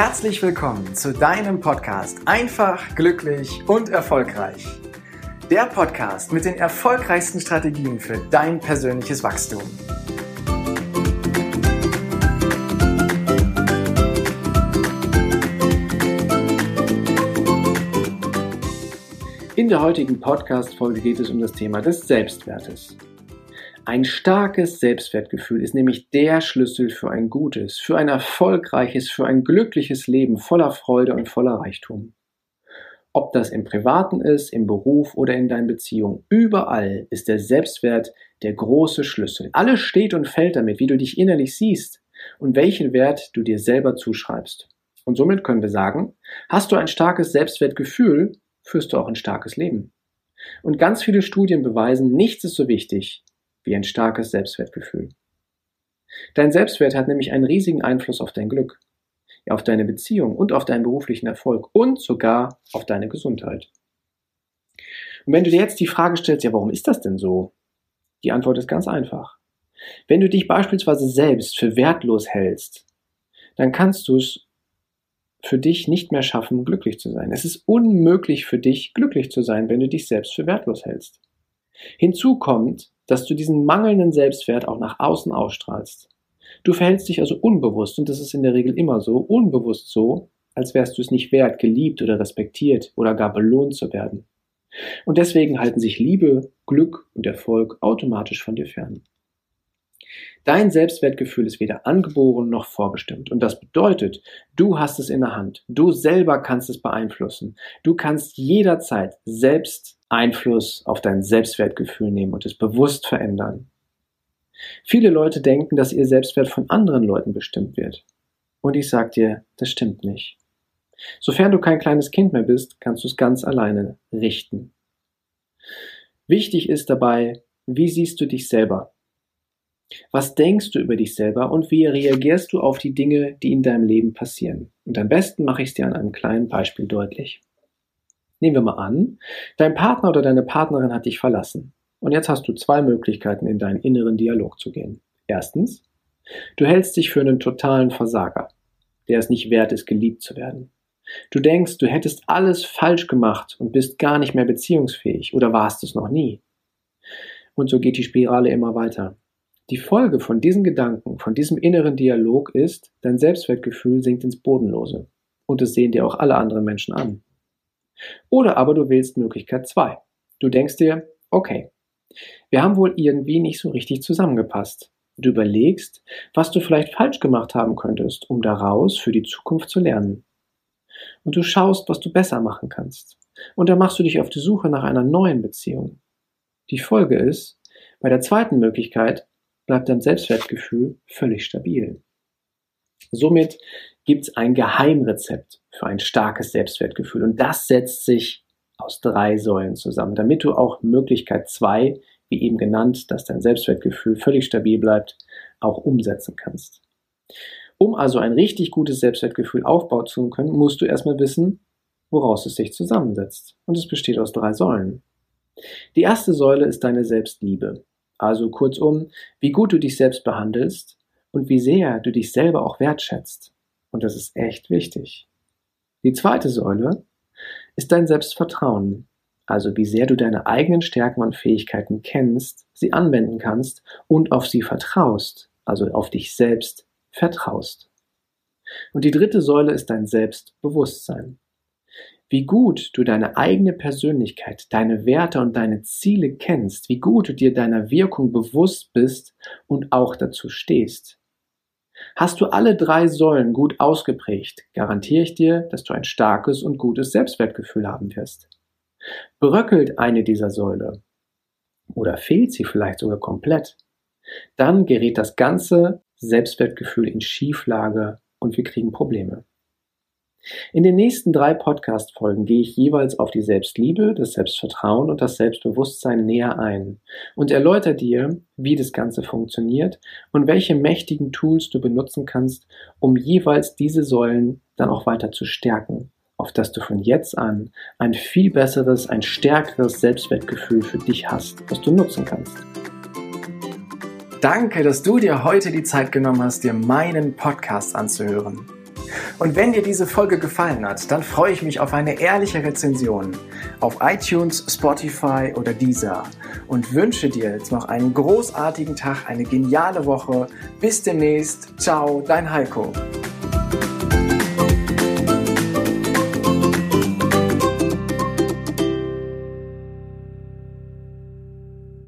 Herzlich willkommen zu deinem Podcast Einfach, glücklich und erfolgreich. Der Podcast mit den erfolgreichsten Strategien für dein persönliches Wachstum. In der heutigen Podcast-Folge geht es um das Thema des Selbstwertes. Ein starkes Selbstwertgefühl ist nämlich der Schlüssel für ein gutes, für ein erfolgreiches, für ein glückliches Leben voller Freude und voller Reichtum. Ob das im Privaten ist, im Beruf oder in deinen Beziehungen, überall ist der Selbstwert der große Schlüssel. Alles steht und fällt damit, wie du dich innerlich siehst und welchen Wert du dir selber zuschreibst. Und somit können wir sagen, hast du ein starkes Selbstwertgefühl, führst du auch ein starkes Leben. Und ganz viele Studien beweisen, nichts ist so wichtig wie ein starkes Selbstwertgefühl. Dein Selbstwert hat nämlich einen riesigen Einfluss auf dein Glück, auf deine Beziehung und auf deinen beruflichen Erfolg und sogar auf deine Gesundheit. Und wenn du dir jetzt die Frage stellst, ja, warum ist das denn so? Die Antwort ist ganz einfach. Wenn du dich beispielsweise selbst für wertlos hältst, dann kannst du es für dich nicht mehr schaffen, glücklich zu sein. Es ist unmöglich für dich, glücklich zu sein, wenn du dich selbst für wertlos hältst. Hinzu kommt, dass du diesen mangelnden Selbstwert auch nach außen ausstrahlst. Du verhältst dich also unbewusst, und das ist in der Regel immer so, unbewusst so, als wärst du es nicht wert, geliebt oder respektiert oder gar belohnt zu werden. Und deswegen halten sich Liebe, Glück und Erfolg automatisch von dir fern. Dein Selbstwertgefühl ist weder angeboren noch vorbestimmt. Und das bedeutet, du hast es in der Hand. Du selber kannst es beeinflussen. Du kannst jederzeit selbst Einfluss auf dein Selbstwertgefühl nehmen und es bewusst verändern. Viele Leute denken, dass ihr Selbstwert von anderen Leuten bestimmt wird. Und ich sag dir, das stimmt nicht. Sofern du kein kleines Kind mehr bist, kannst du es ganz alleine richten. Wichtig ist dabei, wie siehst du dich selber? Was denkst du über dich selber und wie reagierst du auf die Dinge, die in deinem Leben passieren? Und am besten mache ich es dir an einem kleinen Beispiel deutlich. Nehmen wir mal an, dein Partner oder deine Partnerin hat dich verlassen. Und jetzt hast du zwei Möglichkeiten, in deinen inneren Dialog zu gehen. Erstens, du hältst dich für einen totalen Versager, der es nicht wert ist, geliebt zu werden. Du denkst, du hättest alles falsch gemacht und bist gar nicht mehr beziehungsfähig oder warst es noch nie. Und so geht die Spirale immer weiter. Die Folge von diesen Gedanken, von diesem inneren Dialog ist, dein Selbstwertgefühl sinkt ins Bodenlose. Und das sehen dir auch alle anderen Menschen an. Oder aber du wählst Möglichkeit 2. Du denkst dir, okay, wir haben wohl irgendwie nicht so richtig zusammengepasst. Du überlegst, was du vielleicht falsch gemacht haben könntest, um daraus für die Zukunft zu lernen. Und du schaust, was du besser machen kannst. Und dann machst du dich auf die Suche nach einer neuen Beziehung. Die Folge ist, bei der zweiten Möglichkeit bleibt dein Selbstwertgefühl völlig stabil. Somit gibt es ein Geheimrezept für ein starkes Selbstwertgefühl. Und das setzt sich aus drei Säulen zusammen, damit du auch Möglichkeit zwei, wie eben genannt, dass dein Selbstwertgefühl völlig stabil bleibt, auch umsetzen kannst. Um also ein richtig gutes Selbstwertgefühl aufbauen zu können, musst du erstmal wissen, woraus es sich zusammensetzt. Und es besteht aus drei Säulen. Die erste Säule ist deine Selbstliebe. Also kurzum, wie gut du dich selbst behandelst und wie sehr du dich selber auch wertschätzt. Und das ist echt wichtig. Die zweite Säule ist dein Selbstvertrauen, also wie sehr du deine eigenen Stärken und Fähigkeiten kennst, sie anwenden kannst und auf sie vertraust, also auf dich selbst vertraust. Und die dritte Säule ist dein Selbstbewusstsein. Wie gut du deine eigene Persönlichkeit, deine Werte und deine Ziele kennst, wie gut du dir deiner Wirkung bewusst bist und auch dazu stehst. Hast du alle drei Säulen gut ausgeprägt, garantiere ich dir, dass du ein starkes und gutes Selbstwertgefühl haben wirst. Bröckelt eine dieser Säule oder fehlt sie vielleicht sogar komplett, dann gerät das ganze Selbstwertgefühl in Schieflage und wir kriegen Probleme. In den nächsten drei Podcast-Folgen gehe ich jeweils auf die Selbstliebe, das Selbstvertrauen und das Selbstbewusstsein näher ein und erläutere dir, wie das Ganze funktioniert und welche mächtigen Tools du benutzen kannst, um jeweils diese Säulen dann auch weiter zu stärken, auf dass du von jetzt an ein viel besseres, ein stärkeres Selbstwertgefühl für dich hast, das du nutzen kannst. Danke, dass du dir heute die Zeit genommen hast, dir meinen Podcast anzuhören. Und wenn dir diese Folge gefallen hat, dann freue ich mich auf eine ehrliche Rezension auf iTunes, Spotify oder Deezer und wünsche dir jetzt noch einen großartigen Tag, eine geniale Woche. Bis demnächst. Ciao, dein Heiko.